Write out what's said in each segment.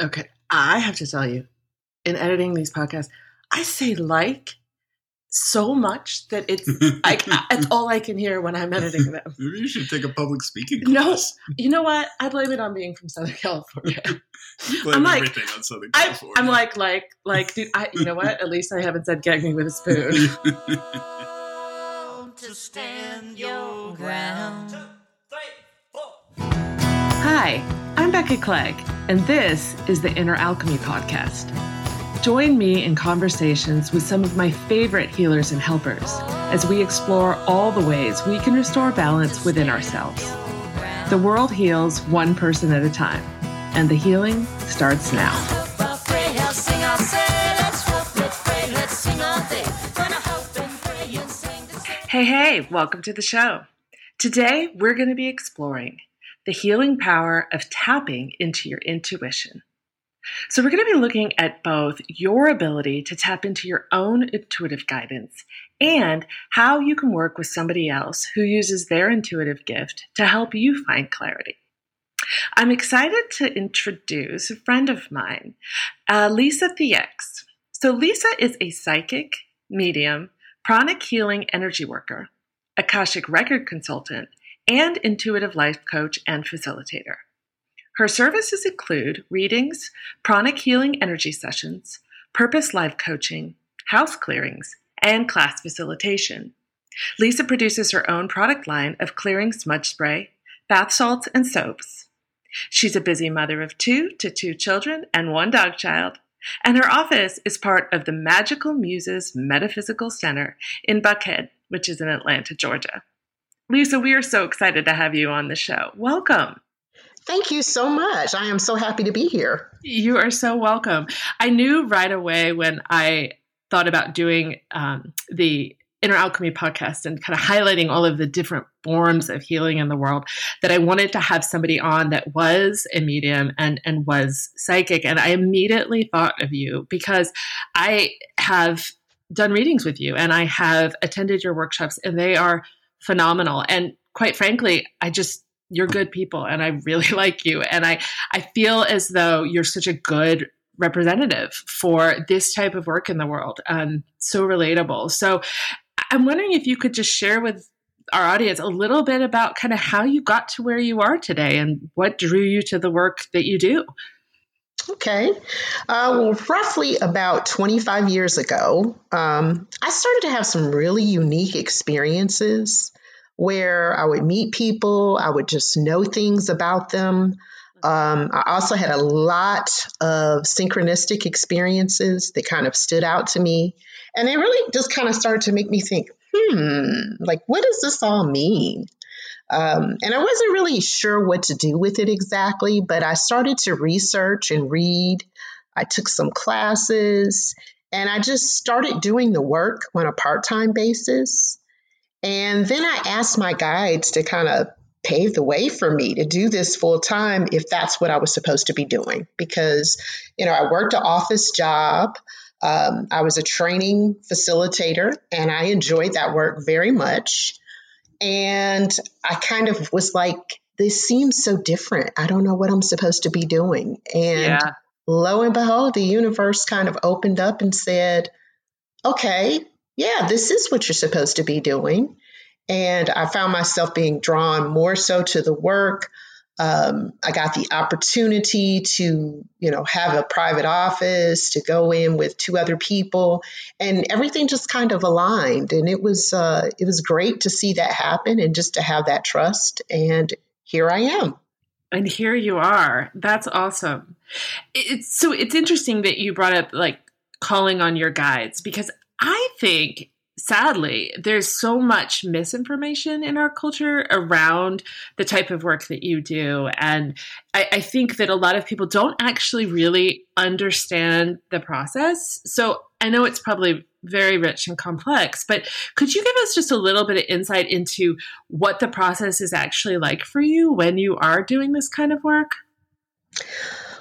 Okay. I have to tell you, in editing these podcasts, I say like so much that it's like it's all I can hear when I'm editing them. Maybe you should take a public speaking No, you know what? I blame it on being from Southern California. Blame I'm like- everything on Southern California. I'm like, like, like, dude. I, you know what? At least I haven't said "gag me with a spoon." to stand your ground. Hi, I'm Becca Clegg, and this is the Inner Alchemy Podcast. Join me in conversations with some of my favorite healers and helpers as we explore all the ways we can restore balance within ourselves. The world heals one person at a time, and the healing starts now. Hey, hey, welcome to the show. Today, we're going to be exploring the healing power of tapping into your intuition. So, we're going to be looking at both your ability to tap into your own intuitive guidance and how you can work with somebody else who uses their intuitive gift to help you find clarity. I'm excited to introduce a friend of mine, uh, Lisa Thex. So, Lisa is a psychic, medium, pranic healing energy worker, Akashic record consultant, and intuitive life coach and facilitator. Her services include readings, pranic healing energy sessions, purpose life coaching, house clearings, and class facilitation. Lisa produces her own product line of clearing smudge spray, bath salts, and soaps. She's a busy mother of two to two children and one dog child, and her office is part of the Magical Muses Metaphysical Center in Buckhead, which is in Atlanta, Georgia. Lisa, we are so excited to have you on the show. Welcome. Thank you so much. I am so happy to be here. You are so welcome. I knew right away when I thought about doing um, the Inner Alchemy podcast and kind of highlighting all of the different forms of healing in the world that I wanted to have somebody on that was a medium and and was psychic. And I immediately thought of you because I have done readings with you and I have attended your workshops and they are phenomenal. And quite frankly, I just you're good people and I really like you. And I, I feel as though you're such a good representative for this type of work in the world. and so relatable. So I'm wondering if you could just share with our audience a little bit about kind of how you got to where you are today and what drew you to the work that you do. Okay. Uh, well, roughly about 25 years ago, um, I started to have some really unique experiences where I would meet people, I would just know things about them. Um, I also had a lot of synchronistic experiences that kind of stood out to me. And they really just kind of started to make me think, hmm, like, what does this all mean? Um, and I wasn't really sure what to do with it exactly, but I started to research and read. I took some classes and I just started doing the work on a part time basis. And then I asked my guides to kind of pave the way for me to do this full time if that's what I was supposed to be doing. Because, you know, I worked an office job. Um, I was a training facilitator and I enjoyed that work very much. And I kind of was like, this seems so different. I don't know what I'm supposed to be doing. And Yeah. lo and behold, the universe kind of opened up and said, okay, yeah, this is what you're supposed to be doing. And I found myself being drawn more so to the work. Um, I got the opportunity to, you know, have a private office, to go in with two other people, and everything just kind of aligned. And it was, uh, it was great to see that happen, and just to have that trust. And here I am. And here you are. That's awesome. It's so it's interesting that you brought up like calling on your guides because I think sadly there's so much misinformation in our culture around the type of work that you do. And I, I think that a lot of people don't actually really understand the process. So i know it's probably very rich and complex but could you give us just a little bit of insight into what the process is actually like for you when you are doing this kind of work?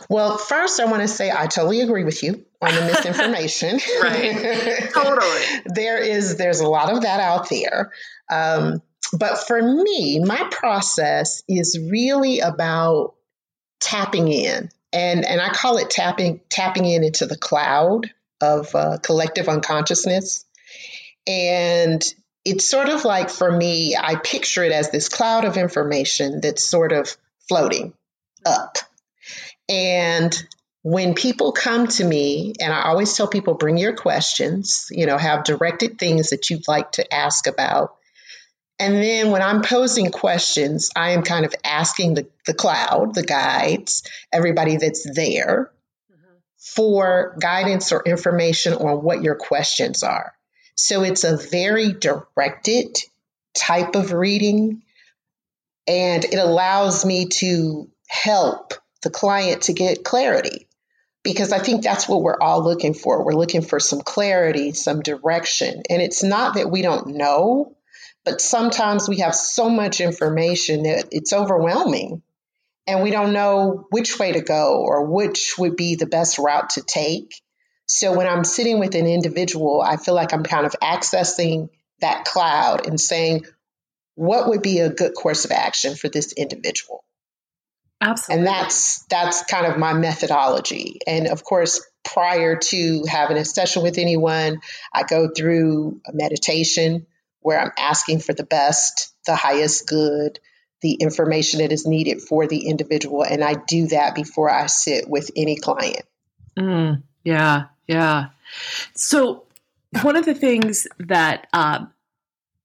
Well, first, I want to say I totally agree with you on the misinformation. Right. Totally. there is there's a lot of that out there. Um, but for me, my process is really about tapping in and and I call it tapping tapping in into the cloud of uh, collective unconsciousness. And it's sort of like for me, I picture it as this cloud of information that's sort of floating up. And when people come to me, and I always tell people, bring your questions, you know, have directed things that you'd like to ask about. And then when I'm posing questions, I am kind of asking the, the cloud, the guides, everybody that's there mm-hmm. for guidance or information on what your questions are. So it's a very directed type of reading, and it allows me to help the client to get clarity because I think that's what we're all looking for. We're looking for some clarity, some direction. And it's not that we don't know, but sometimes we have so much information that it's overwhelming and we don't know which way to go or which would be the best route to take. So when I'm sitting with an individual, I feel like I'm kind of accessing that cloud and saying, what would be a good course of action for this individual? Absolutely. And that's that's kind of my methodology. And of course, prior to having a session with anyone, I go through a meditation where I'm asking for the best, the highest good, the information that is needed for the individual. And I do that before I sit with any client. Mm, yeah, yeah. So, one of the things that um,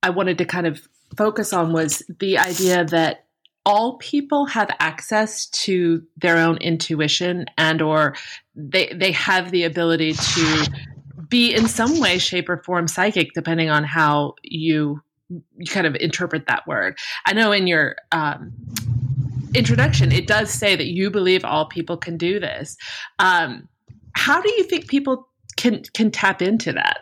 I wanted to kind of focus on was the idea that all people have access to their own intuition and or they they have the ability to be in some way shape or form psychic depending on how you you kind of interpret that word i know in your um, introduction it does say that you believe all people can do this um, how do you think people can can tap into that?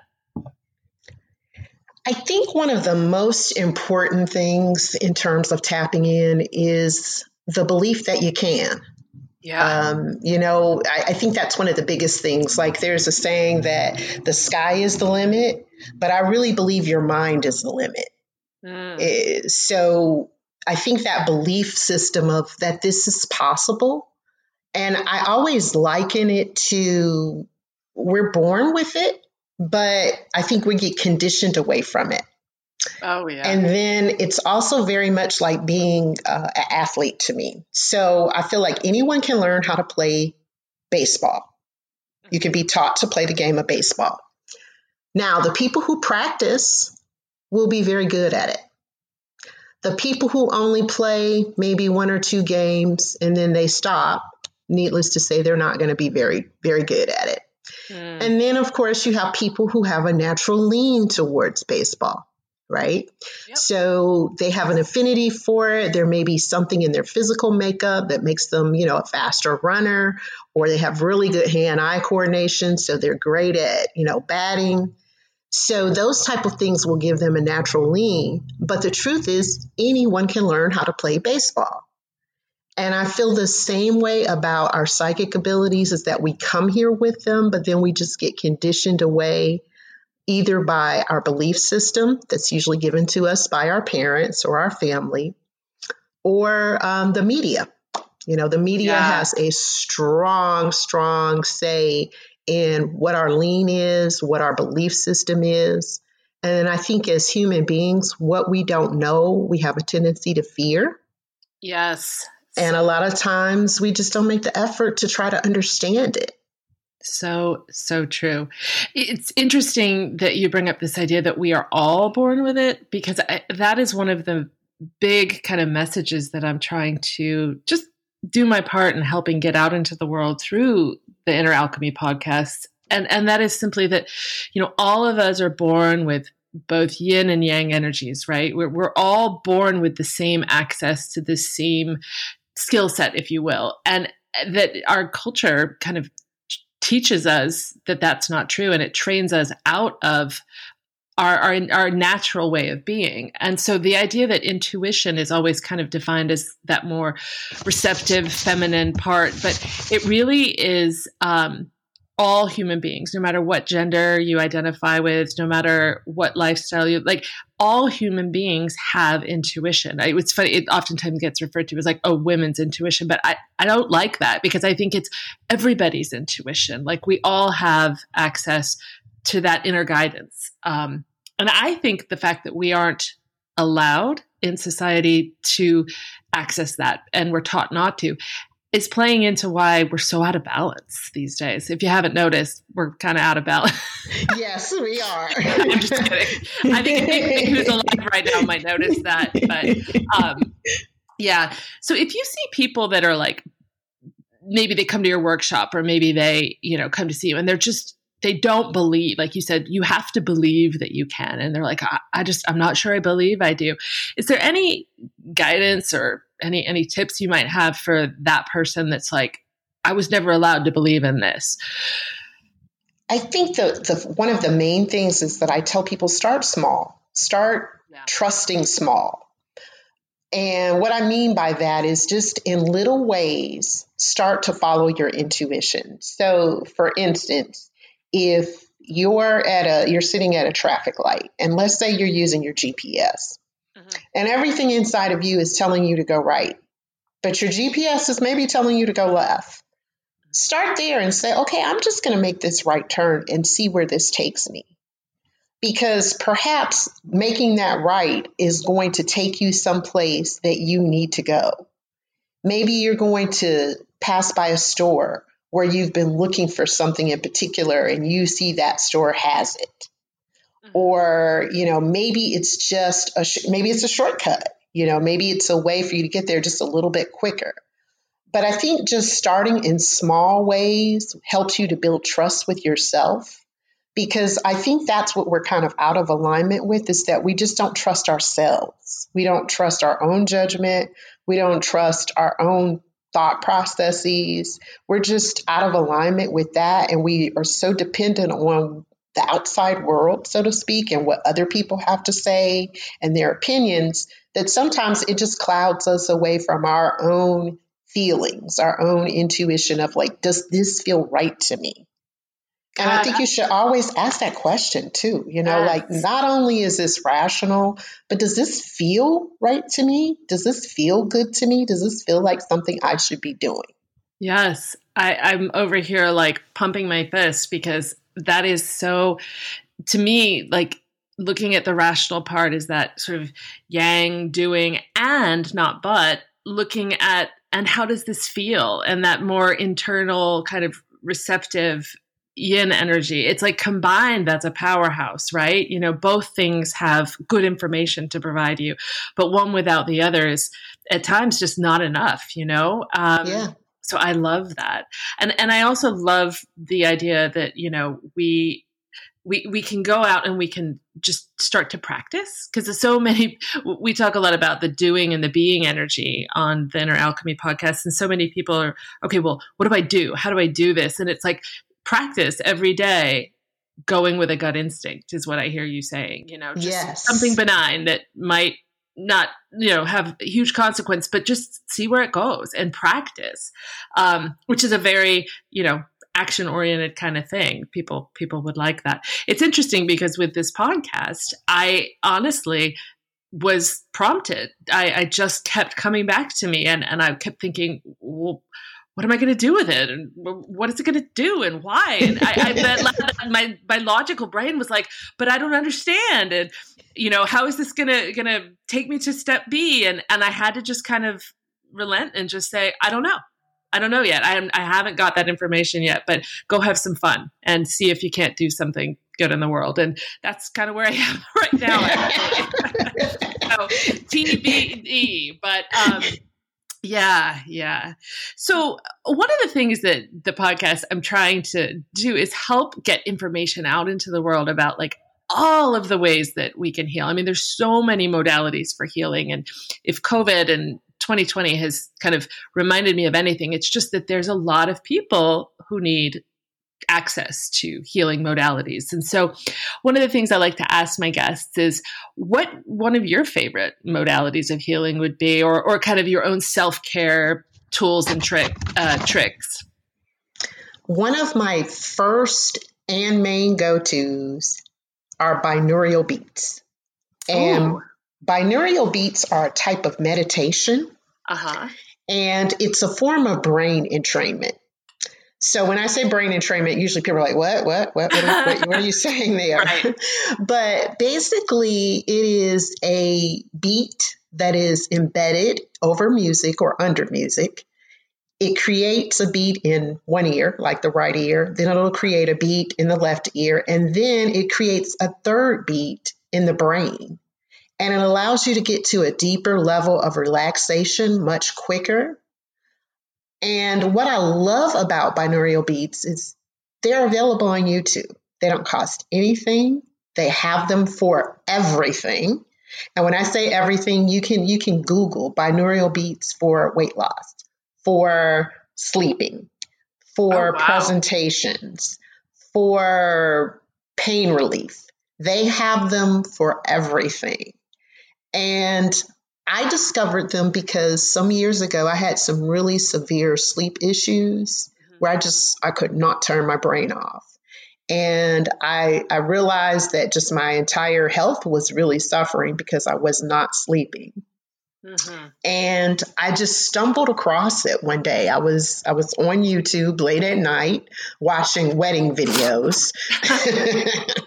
I think one of the most important things in terms of tapping in is the belief that you can. Yeah. Um, you know, I, I, think that's one of the biggest things. Like there's a saying that the sky is the limit, but I really believe your mind is the limit. Mm. so I think that belief system of that this is possible. And I always liken it to we're born with it, but I think we get conditioned away from it. Oh, yeah. And then it's also very much like being uh, an athlete to me. So I feel like anyone can learn how to play baseball. You can be taught to play the game of baseball. Now, the people who practice will be very good at it. The people who only play maybe one or two games and then they stop, needless to say, they're not going to be very, very good at it. Mm. And then, of course, you have people who have a natural lean towards baseball, right? Yep. So they have an affinity for it. There may be something in their physical makeup that makes them, you know, a faster runner, or they have really good hand eye coordination. So they're great at, you know, batting. So those type of things will give them a natural lean. But the truth is, anyone can learn how to play baseball. And I feel the same way about our psychic abilities is that we come here with them, but then we just get conditioned away either by our belief system that's usually given to us by our parents or our family, or um, the media. You know, the media yeah. has a strong, strong say in what our lean is, what our belief system is. And then I think as human beings, what we don't know, we have a tendency to fear. Yes. And a lot of times we just don't make the effort to try to understand it. So, so true. It's interesting that you bring up this idea that we are all born with it because I, that is one of the big kind of messages that I'm trying to just do my part in helping get out into the world through the Inner Alchemy podcast. And, and that is simply that, you know, all of us are born with both yin and yang energies, right? We're, we're all born with the same access to the same skill set, if you will, and that our culture kind of teaches us that that's not true, and it trains us out of our, our, our natural way of being. And so the idea that intuition is always kind of defined as that more receptive feminine part, but it really is um, all human beings, no matter what gender you identify with, no matter what lifestyle you like, all human beings have intuition. I, it's funny, it oftentimes gets referred to as like, oh, women's intuition, but I, I don't like that because I think it's everybody's intuition. Like, we all have access to that inner guidance. Um, and I think the fact that we aren't allowed in society to access that and we're taught not to is playing into why we're so out of balance these days. If you haven't noticed, we're kind of out of balance. yes, we are. I'm just kidding. I think who's alive right now might notice that. But um, yeah. So if you see people that are like, maybe they come to your workshop or maybe they, you know, come to see you and they're just they don't believe like you said you have to believe that you can. And they're like I, I, just i'm not sure i believe i do. Is there any guidance or any any tips you might have for that person that's like i was never allowed to believe in this i think the, the one of the main things is that i tell people start small. Start yeah. trusting small. And what I mean by that is just in little ways, start to follow your intuition. So, for instance, if you're at a you're sitting at a traffic light and let's say you're using your GPS mm-hmm. and everything inside of you is telling you to go right but your GPS is maybe telling you to go left start there and say okay I'm just going to make this right turn and see where this takes me because perhaps making that right is going to take you someplace that you need to go maybe you're going to pass by a store where you've been looking for something in particular and you see that store has it. Mm-hmm. Or, you know, maybe it's just a sh- maybe it's a shortcut. You know, maybe it's a way for you to get there just a little bit quicker. But I think just starting in small ways helps you to build trust with yourself because I think that's what we're kind of out of alignment with is that we just don't trust ourselves. We don't trust our own judgment. We don't trust our own thought processes. We're just out of alignment with that. And we are so dependent on the outside world, so to speak, and what other people have to say and their opinions that sometimes it just clouds us away from our own feelings, our own intuition of like, does this feel right to me? And I think you should always ask that question too. You know, yes. like not only is this rational, but does this feel right to me? Does this feel good to me? Does this feel like something I should be doing? Yes. I, I'm over here like pumping my fist because that is so, to me, like looking at the rational part is that sort of yang doing and not but looking at and how does this feel and that more internal kind of receptive yin energy. It's like combined, that's a powerhouse, right? You know, both things have good information to provide you, but one without the other is at times just not enough, you know? Um, yeah. So I love that. And, and I also love the idea that, you know, we, we, we can go out and we can just start to practice because there's so many we talk a lot about the doing and the being energy on the inner alchemy podcast and so many people are okay well what do i do how do i do this and it's like practice every day going with a gut instinct is what I hear you saying, you know, just yes. something benign that might not, you know, have huge consequence, but just see where it goes and practice, um, which is a very, you know, action oriented kind of thing. People, people would like that. It's interesting because with this podcast, I honestly was prompted. I, I just kept coming back to me and, and I kept thinking, well, what am I going to do with it? And what is it going to do? And why? And I, I bet my, my logical brain was like, but I don't understand. And, you know, how is this going to, going to take me to step B? And, and I had to just kind of relent and just say, I don't know. I don't know yet. I, I haven't got that information yet, but go have some fun and see if you can't do something good in the world. And that's kind of where I am right now. so TBD, but, um, yeah, yeah. So, uh, one of the things that the podcast I'm trying to do is help get information out into the world about like all of the ways that we can heal. I mean, there's so many modalities for healing. And if COVID and 2020 has kind of reminded me of anything, it's just that there's a lot of people who need access to healing modalities. And so, one of the things I like to ask my guests is what one of your favorite modalities of healing would be, or, or kind of your own self care tools and trick uh, tricks. one of my first and main go tos are binaural beats. And Ooh. binaural beats are a type of meditation, Uh huh. and it's a form of brain entrainment. So when I say brain entrainment, usually people are like, "What? What? What? What are, what, what are you saying there?" Right. but basically, it is a beat that is embedded over music or under music. It creates a beat in one ear, like the right ear. Then it'll create a beat in the left ear, and then it creates a third beat in the brain. And it allows you to get to a deeper level of relaxation much quicker. And what I love about binaural beats is they're available on YouTube. They don't cost anything. They have them for everything. And when I say everything, you can you can Google binaural beats for weight loss, for sleeping, for Oh, wow. presentations, for pain relief. They have them for everything. And I discovered them because some years ago I had some really severe sleep issues where I just I could not turn my brain off. And I I realized that just my entire health was really suffering because I was not sleeping. hmm And I just stumbled across it one day. I was I was on YouTube late at night watching wedding videos,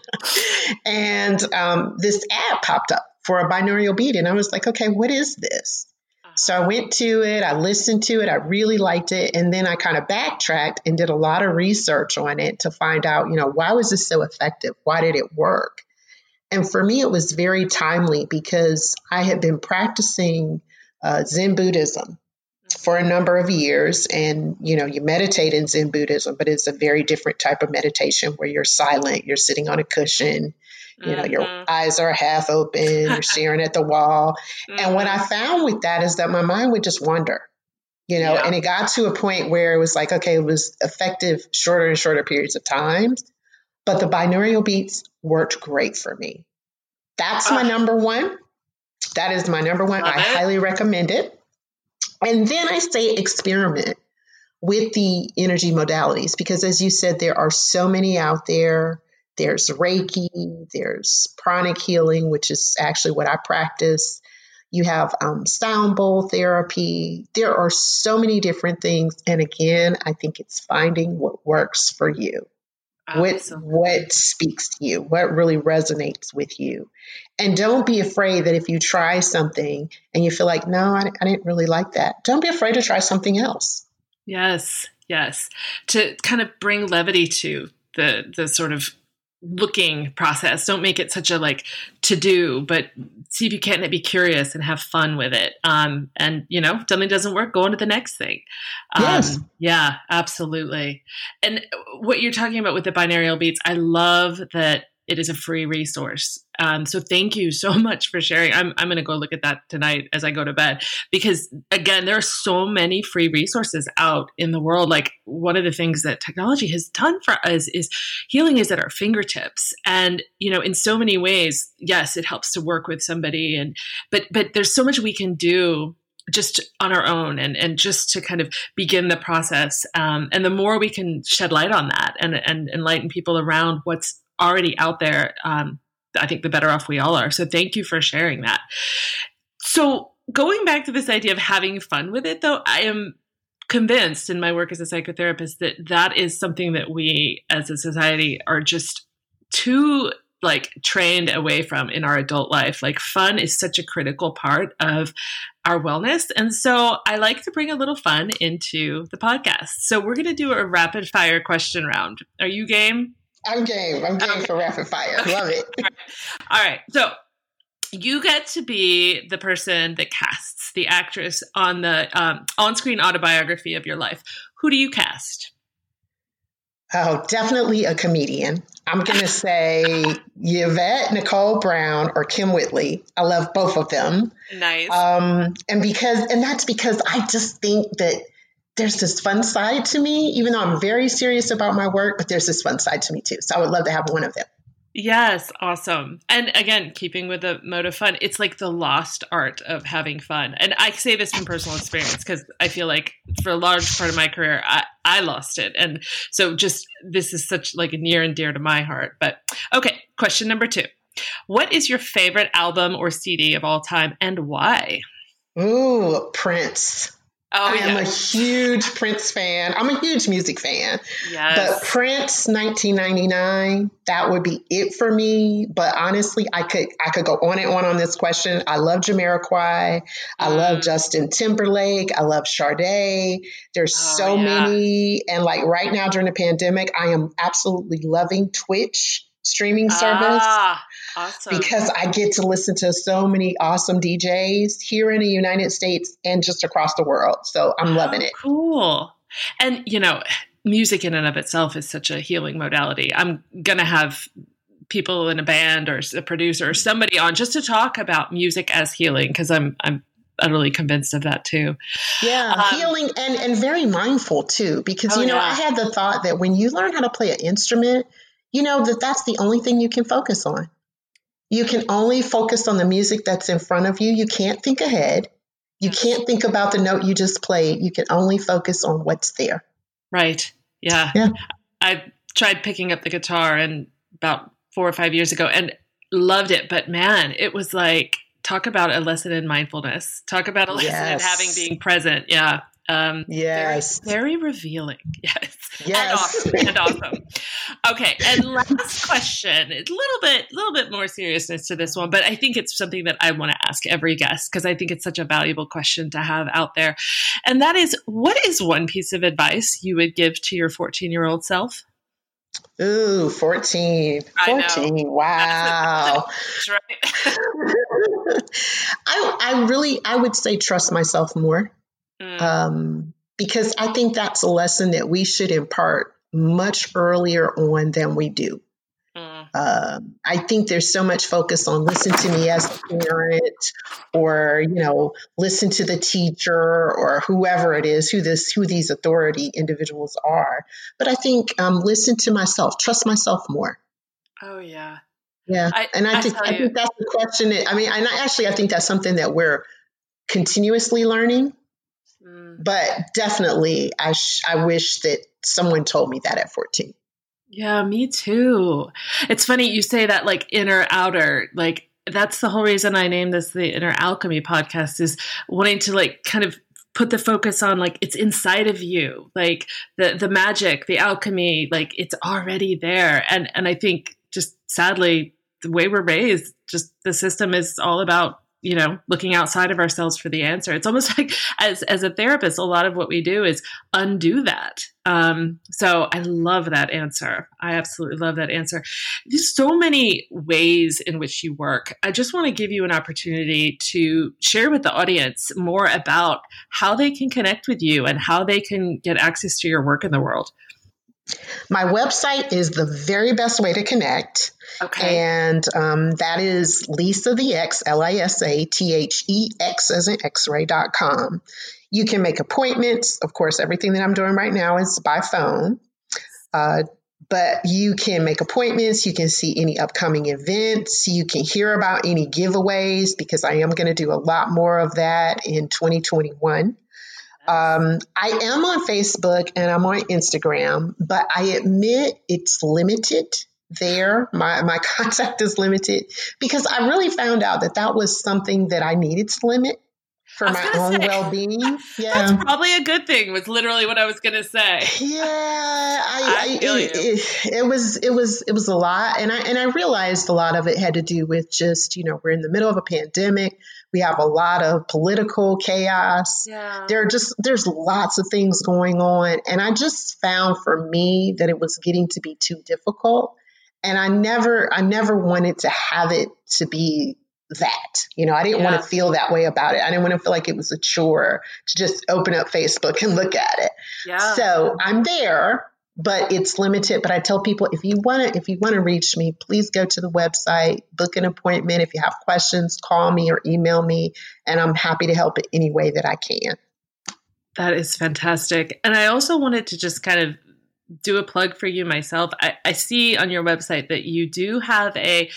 and um, this ad popped up for a binaural beat, and I was like, okay, what is this? So I went to it, I listened to it, I really liked it, and then I kind of backtracked and did a lot of research on it to find out, you know, why was this so effective? Why did it work? And for me, it was very timely because I had been practicing uh, Zen Buddhism for a number of years. And, you know, you meditate in Zen Buddhism, but it's a very different type of meditation where you're silent, you're sitting on a cushion, you know, your Mhm. eyes are half open, you're staring at the wall. And what I Mhm. found with that is that my mind would just wander, you know, Yeah. and it got to a point where it was like, okay, it was effective shorter and shorter periods of time. But the binaural beats worked great for me. That's my Ah. number one. That is my number one. Love I it. highly recommend it. And then I say experiment with the energy modalities because, as you said, there are so many out there. There's Reiki, there's pranic healing, which is actually what I practice. You have um, sound bowl therapy. There are so many different things. And again, I think it's finding what works for you what what speaks to you what really resonates with you and don't be afraid that if you try something and you feel like no I, I didn't really like that don't be afraid to try something else Yes, yes. To kind of bring levity to the the sort of looking process. Don't make it such a like to do, but see if you can't be curious and have fun with it. Um, and you know, if something doesn't work, go on to the next thing. Um, Yes. Yeah, absolutely. And what you're talking about with the binaural beats, I love that it is a free resource. Um, so thank you so much for sharing. I'm, I'm going to go look at that tonight as I go to bed because again, there are so many free resources out in the world. Like one of the things that technology has done for us is healing is at our fingertips. And, you know, in so many ways, yes, it helps to work with somebody and, but, but there's so much we can do just on our own and, and just to kind of begin the process. Um, and the more we can shed light on that and, and enlighten people around what's already out there, um, I think the better off we all are. So thank you for sharing that. So going back to this idea of having fun with it, though, I am convinced in my work as a psychotherapist that that is something that we as a society are just too like trained away from in our adult life. Like fun is such a critical part of our wellness. And so I like to bring a little fun into the podcast. So we're going to do a rapid fire question round. Are you game? I'm game. I'm game for rapid fire. Love it. All right. So you get to be the person that casts the actress on the um, on screen autobiography of your life. Who do you cast? oh definitely a comedian. I'm going to say yvette nicole brown or kym whitley. I love both of them. Nice. um, and because and that's because I just think that there's this fun side to me, even though I'm very serious about my work, but there's this fun side to me too. So I would love to have one of them. Yes, awesome. And again, keeping with the mode of fun, it's like the lost art of having fun. And I say this from personal experience because I feel like for a large part of my career, I, I lost it. And so just this is such like near and dear to my heart. But okay, question number two. What is your favorite album or CD of all time and why? Ooh, Prince. Oh, I am a huge Prince fan. I'm a huge music fan. yes. But Prince 1999, that would be it for me. But honestly, I could I could go on and on on this question. I love Jamiroquai. I love Mm. Justin Timberlake. I love Sade. There's Oh, so yeah. many. And like right now during the pandemic, I am absolutely loving Twitch streaming service Ah, awesome. because I get to listen to so many awesome DJs here in the United States and just across the world. So I'm loving it. Cool. And, you know, music in and of itself is such a healing modality. I'm going to have people in a band or a producer or somebody on just to talk about music as healing because I'm, I'm utterly convinced of that too. Yeah, Um, healing and and very mindful too because Oh, you know yeah. I had the thought that when you learn how to play an instrument, you know that that's the only thing you can focus on. You can only focus on the music that's in front of you. You can't think ahead. You can't think about the note you just played. You can only focus on what's there. Right. Yeah. Yeah. I tried picking up the guitar and about four or five years ago and loved it. But man, it was like, talk about a lesson in mindfulness. Talk about a lesson in having being present. Yeah. Um, Yes. Very, very revealing. Yes. Yes. And awesome. And awesome. Okay. And last question. A little bit, little bit more seriousness to this one, but I think it's something that I want to ask every guest because I think it's such a valuable question to have out there. And that is, what is one piece of advice you would give to your 14 year old self? Ooh, 14. I 14. Wow. That's right. I I really I would say trust myself more. Mm, um, because I think that's a lesson that we should impart much earlier on than we do. mm, Um, I think there's so much focus on listen to me as a parent, or you know, listen to the teacher or whoever it is, who this who these authority individuals are. But I think um, listen to myself, trust myself more. oh, yeah. Yeah, I- and I, I think I you- think that's the question. That, I mean, and I, actually, I think that's something that we're continuously learning. Mm. but definitely I, sh- I wish that someone told me that at 14 Yeah, me too. It's funny you say that like inner outer, like that's the whole reason I named this the Inner Alchemy podcast is wanting to like kind of put the focus on like it's inside of you. Like the the magic, the alchemy, like it's already there. And and I think just sadly the way we're raised, just the system is all about you know looking outside of ourselves for the answer. It's almost like as as a therapist a lot of what we do is undo that. Um so i love that answer. I absolutely love that answer. There's so many ways in which you work. I just want to give you an opportunity to share with the audience more about how they can connect with you and how they can get access to your work in the world my website is the very best way to connect. Okay. And um, that is lisathex l-i-s-a-t-h-e-x as in x-ray dot com. You can make appointments. Of course everything that i'm doing right now is by phone. Uh, but you can make appointments. You can see any upcoming events. You can hear about any giveaways because i am going to do a lot more of that in 2021 um, I am on Facebook and I'm on Instagram, but I admit it's limited there. My, my contact is limited because I really found out that that was something that I needed to limit for my own well being. Yeah, that's probably a good thing was literally what i was going to say Yeah, I, I it, you. It, it was it was it was a lot, and I and I realized a lot of it had to do with just you know we're in the middle of a pandemic. We have a lot of political chaos. yeah. There are just there's lots of things going on. And i just found for me that it was getting to be too difficult. And i never i never wanted to have it to be that. You know i didn't want to feel that way about it. I didn't want to feel like it was a chore to just open up facebook and look at it. Yeah. So i'm there but it's limited but i tell people if you want to if you want to reach me please go to the website book an appointment if you have questions call me or email me and i'm happy to help in any way that i can That is fantastic. And I also wanted to just kind of do a plug for you myself. I, I see on your website that you do have a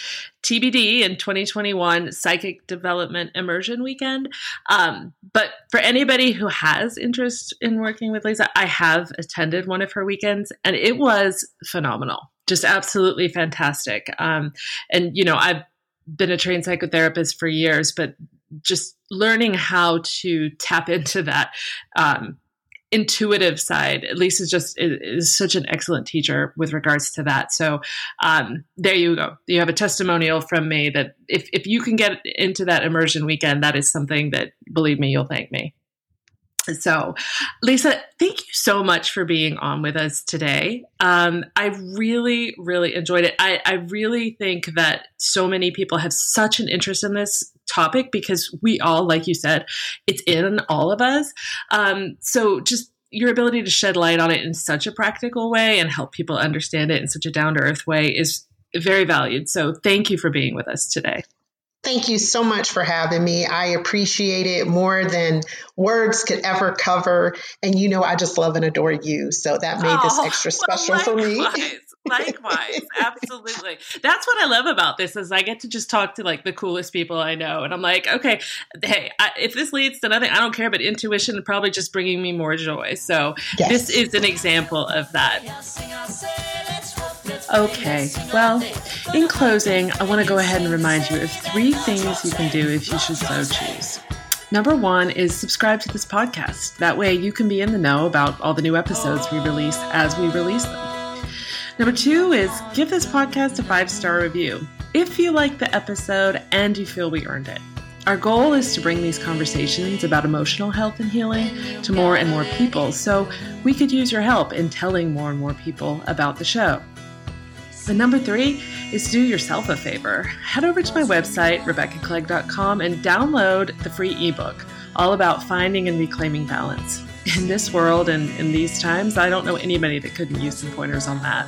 TBD in 2021 Psychic Development Immersion Weekend. Um, but for anybody who has interest in working with Lisa, I have attended one of her weekends and it was phenomenal. Just absolutely fantastic. Um, and, you know, I've been a trained psychotherapist for years, but just learning how to tap into that um, intuitive side at least is just is, such an excellent teacher with regards to that so um, there you go you have a testimonial from me that if, if you can get into that immersion weekend that is something that believe me you'll thank me so, Lisa, thank you so much for being on with us today. Um, I really, really enjoyed it. I, I really think that so many people have such an interest in this topic because we all, like you said, it's in all of us. Um, so, just your ability to shed light on it in such a practical way and help people understand it in such a down to earth way is very valued. So, thank you for being with us today. Thank you so much for having me. I appreciate it more than words could ever cover. And you know, I just love and adore you. So that made this oh, extra special well, for me. Likewise, absolutely. That's what I love about this is I get to just talk to like the coolest people I know, and I'm like, okay, hey, I, if this leads to nothing, I don't care. But intuition probably just bringing me more joy. So yes. this is an example of that. Okay, well, in closing, I want to go ahead and remind you of three things you can do if you should so choose. Number one is subscribe to this podcast. That way you can be in the know about all the new episodes we release as we release them. Number two is give this podcast a five star review if you like the episode and you feel we earned it. Our goal is to bring these conversations about emotional health and healing to more and more people, so we could use your help in telling more and more people about the show. The number three is do yourself a favor. Head over to my website, RebeccaClegg.com, and download the free ebook all about finding and reclaiming balance. In this world and in these times, I don't know anybody that couldn't use some pointers on that.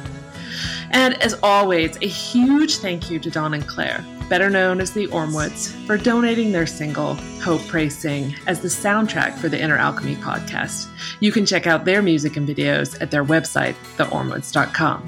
And as always, a huge thank you to Don and Claire, better known as the Ormewoods, for donating their single, Hope Pray Sing, as the soundtrack for the Inner Alchemy podcast. You can check out their music and videos at their website, theormewoods.com.